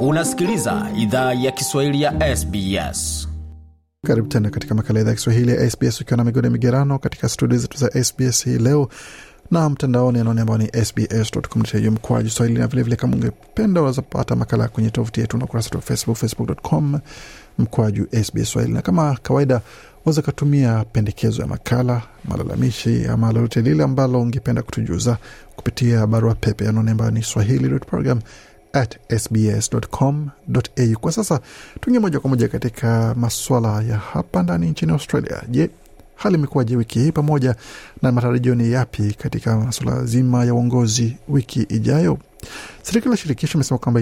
Unasikiliza idhaa ya Kiswahili ya SBS. Karibu tena katika makala idhaa ya Kiswahili ya SBS ukiwa na migode migerano katika studio zetu za SBS hii leo na mtandaoni anaone ambao ni sbs.com.au mkwaju swahili, na vilevile kama ungependa unaweza makala kwenye tovuti yetu na ukurasa wa Facebook, facebook.com mkwaju SBS Swahili. Na kama kawaida waweza ukatumia pendekezo ya makala, malalamishi ama lolote lile ambalo ungependa kutujuza kupitia barua pepe anaone ambayo ni swahili.program at sbs.com.au. Kwa sasa tuingie moja kwa moja katika maswala ya hapa ndani nchini Australia. Je, hali imekuwaje wiki hii pamoja na matarajio ni yapi katika masuala zima ya uongozi wiki ijayo? Serikali ya shirikisho imesema kwamba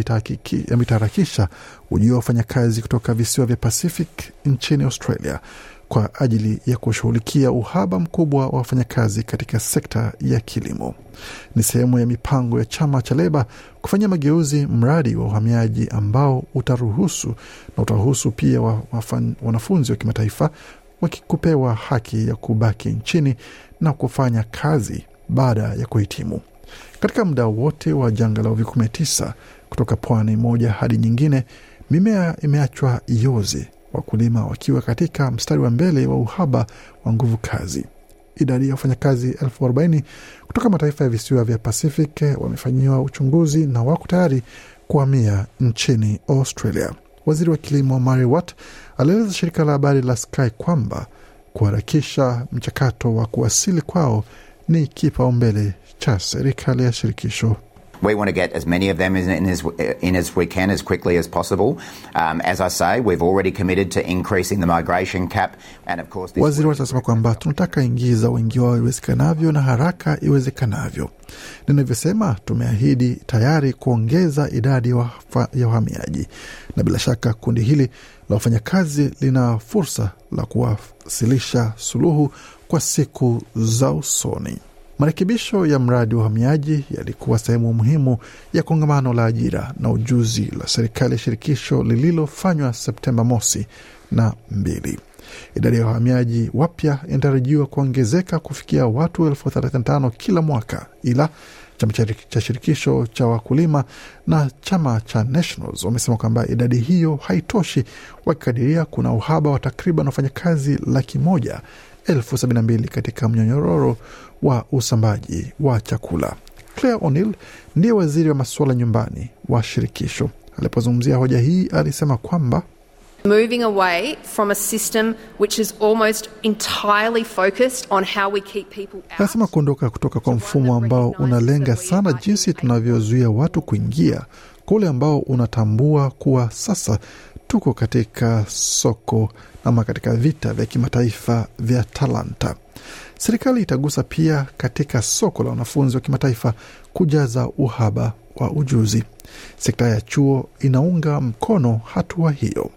itaharakisha ujio wa wafanyakazi kutoka visiwa vya Pacific nchini Australia kwa ajili ya kushughulikia uhaba mkubwa wa wafanyakazi katika sekta ya kilimo. Ni sehemu ya mipango ya chama cha Leba kufanyia mageuzi mradi wa uhamiaji ambao utaruhusu na utaruhusu pia wa, wafan, wanafunzi wa kimataifa wakikupewa haki ya kubaki nchini na kufanya kazi baada ya kuhitimu. Katika muda wote wa janga la uviko 19 kutoka pwani moja hadi nyingine, mimea imeachwa ioze, wakulima wakiwa katika mstari wa mbele wa uhaba wa nguvu kazi. Idadi ya wafanyakazi elfu arobaini kutoka mataifa ya visiwa vya Pacific wamefanyiwa uchunguzi na wako tayari kuhamia nchini Australia. Waziri wa kilimo Mary Watt alieleza shirika la habari la Sky kwamba kuharakisha mchakato wa kuwasili kwao ni kipaumbele cha serikali ya shirikisho. We want to get as many of them in, in, as, in as we can as quickly as possible. Um, as I say, we've already committed to increasing the migration cap and of course... Waziri watasema kwamba tunataka ingiza wengi wao iwezekanavyo na haraka iwezekanavyo. Ninavyosema, tumeahidi tayari kuongeza idadi ya wahamiaji, na bila shaka kundi hili la wafanyakazi lina fursa la kuwasilisha suluhu kwa siku za usoni. Marekebisho ya mradi wa uhamiaji yalikuwa sehemu muhimu ya kongamano la ajira na ujuzi la serikali ya shirikisho lililofanywa Septemba mosi na mbili. Idadi ya wahamiaji wapya inatarajiwa kuongezeka kufikia watu elfu thelathini na tano kila mwaka, ila chama cha shirikisho cha wakulima na chama cha Nationals wamesema kwamba idadi hiyo haitoshi, wakikadiria kuna uhaba wa takriban wafanyakazi laki moja elfu sabini na mbili katika mnyonyororo wa usambaji wa chakula. Claire O'Neill ndiye waziri wa masuala nyumbani wa shirikisho. Alipozungumzia hoja hii, alisema kwamba moving away from a system which is almost entirely focused on how we keep people out. Anasema kuondoka kutoka kwa mfumo ambao unalenga sana jinsi tunavyozuia watu kuingia, kwa ule ambao unatambua kuwa sasa tuko katika soko ama katika vita vya kimataifa vya talanta. Serikali itagusa pia katika soko la wanafunzi wa kimataifa kujaza uhaba wa ujuzi. Sekta ya chuo inaunga mkono hatua hiyo.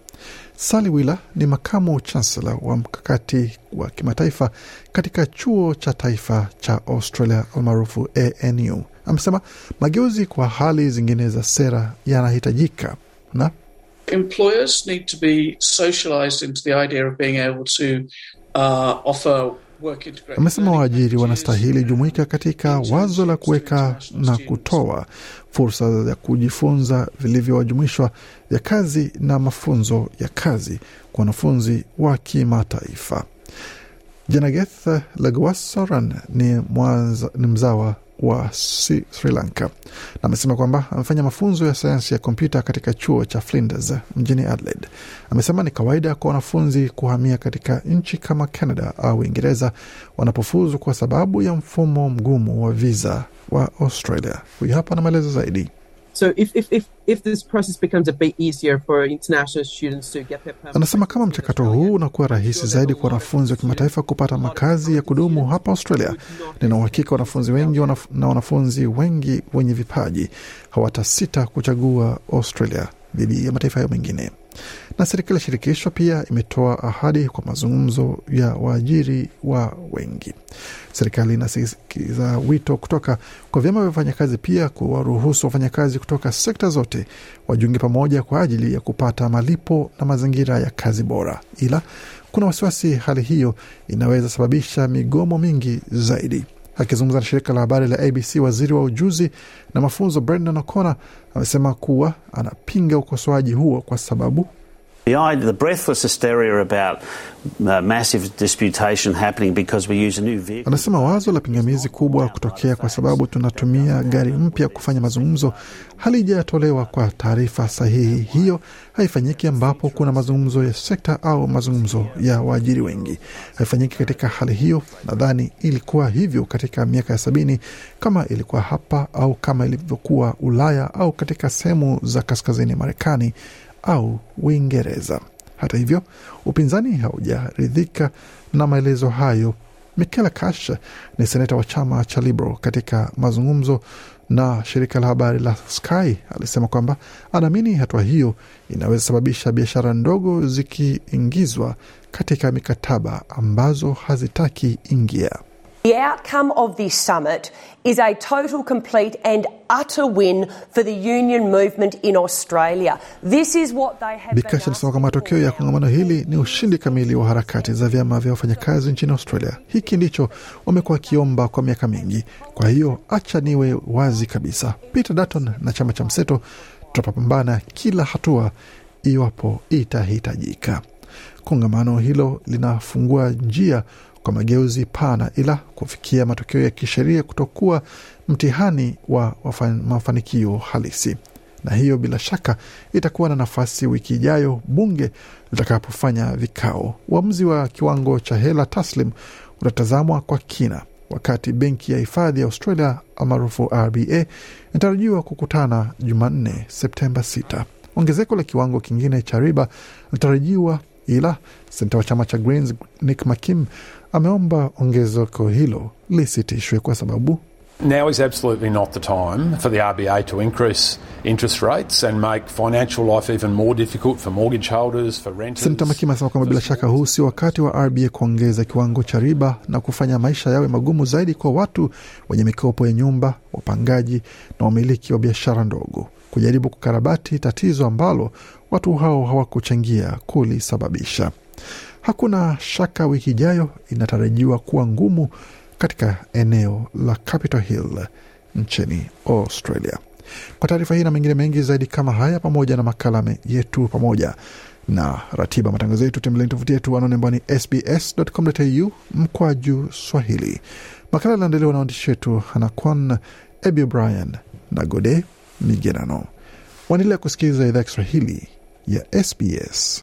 Sali Wila ni makamu chancellor wa mkakati wa kimataifa katika chuo cha taifa cha Australia almaarufu ANU. Amesema mageuzi kwa hali zingine za sera yanahitajika na employers need to be socialized into the idea of being able to uh, offer Amesema waajiri wanastahili jumuika katika wazo la kuweka na kutoa fursa za kujifunza vilivyowajumuishwa vya kazi na mafunzo ya kazi kwa wanafunzi wa kimataifa. Janageth Lagwasoran ni, ni mzawa wa Sri Lanka na amesema kwamba amefanya mafunzo ya sayansi ya kompyuta katika chuo cha Flinders mjini Adelaide. Amesema ni kawaida kwa wanafunzi kuhamia katika nchi kama Canada au Uingereza wanapofuzu kwa sababu ya mfumo mgumu wa visa wa Australia. Huyu hapa na maelezo zaidi. So if, if, if, if this process becomes a bit easier for international students to get their permanent... Anasema kama mchakato huu unakuwa rahisi zaidi kwa wanafunzi wa kimataifa kupata makazi ya kudumu hapa Australia, nina uhakika wanafunzi wengi wanaf na wanafunzi wengi wenye vipaji hawatasita kuchagua Australia dhidi ya mataifa hayo mengine. Na serikali ya shirikisho pia imetoa ahadi kwa mazungumzo ya waajiri wa wengi. Serikali inasikiza wito kutoka kwa vyama vya wafanyakazi pia kuwaruhusu wafanyakazi kutoka sekta zote wajiunge pamoja kwa ajili ya kupata malipo na mazingira ya kazi bora, ila kuna wasiwasi hali hiyo inaweza sababisha migomo mingi zaidi. Akizungumza na shirika la habari la ABC, waziri wa ujuzi na mafunzo Brendan O'Connor amesema kuwa anapinga ukosoaji huo kwa sababu The, idea, the breathless hysteria about uh, massive disputation happening because we use a new vehicle. Anasema wazo la pingamizi kubwa kutokea kwa sababu tunatumia gari mpya kufanya mazungumzo halijatolewa kwa taarifa sahihi. Hiyo haifanyiki ambapo kuna mazungumzo ya sekta au mazungumzo ya waajiri wengi, haifanyiki katika hali hiyo. Nadhani ilikuwa hivyo katika miaka ya sabini kama ilikuwa hapa au kama ilivyokuwa Ulaya au katika sehemu za kaskazini Marekani au Uingereza. Hata hivyo, upinzani haujaridhika na maelezo hayo. Michaela Cash ni seneta wa chama cha Liberal katika mazungumzo na shirika la habari la Sky alisema kwamba anaamini hatua hiyo inaweza sababisha biashara ndogo zikiingizwa katika mikataba ambazo hazitaki ingia. The outcome of this summit is a total, complete, and utter win for the union movement in Australia. This is what they have Bikash asking kwamba matokeo ya kongamano hili ni ushindi kamili wa harakati za vyama vya wafanyakazi nchini Australia. Hiki ndicho wamekuwa wakiomba kwa miaka mingi. Kwa hiyo acha niwe wazi kabisa, Peter Dutton na chama cha mseto tutapambana kila hatua iwapo itahitajika. Kongamano hilo linafungua njia kwa mageuzi pana, ila kufikia matokeo ya kisheria kutokuwa mtihani wa mafanikio halisi na hiyo bila shaka itakuwa na nafasi wiki ijayo bunge litakapofanya vikao. Uamuzi wa kiwango cha hela taslim utatazamwa kwa kina, wakati benki ya hifadhi ya Australia almaarufu RBA inatarajiwa kukutana Jumanne Septemba 6. Ongezeko la kiwango kingine cha riba linatarajiwa, ila senta wa chama cha Greens Nick McKim ameomba ongezeko hilo lisitishwe kwa sababu Now is absolutely not the time for the RBA to increase interest rates and make financial life even more difficult for mortgage holders, for renters. Senta Makima asema kwamba bila shaka huu sio wakati wa RBA kuongeza kiwango cha riba na kufanya maisha yawe magumu zaidi kwa watu wenye mikopo ya nyumba, wapangaji na wamiliki wa biashara ndogo, kujaribu kukarabati tatizo ambalo watu hao hawakuchangia kulisababisha. Hakuna shaka wiki ijayo inatarajiwa kuwa ngumu katika eneo la Capitol Hill nchini Australia. Kwa taarifa hii na mengine mengi zaidi kama haya, pamoja na makala yetu pamoja na ratiba matangazo yetu, tembeleni tovuti yetu anaone ambao ni sbs.com.au mkwaju Swahili. Makala yaliandaliwa na waandishi wetu Hanakwan Ebi Brian na Gode Migerano. Waendelea kusikiliza idhaa ya Kiswahili ya SBS.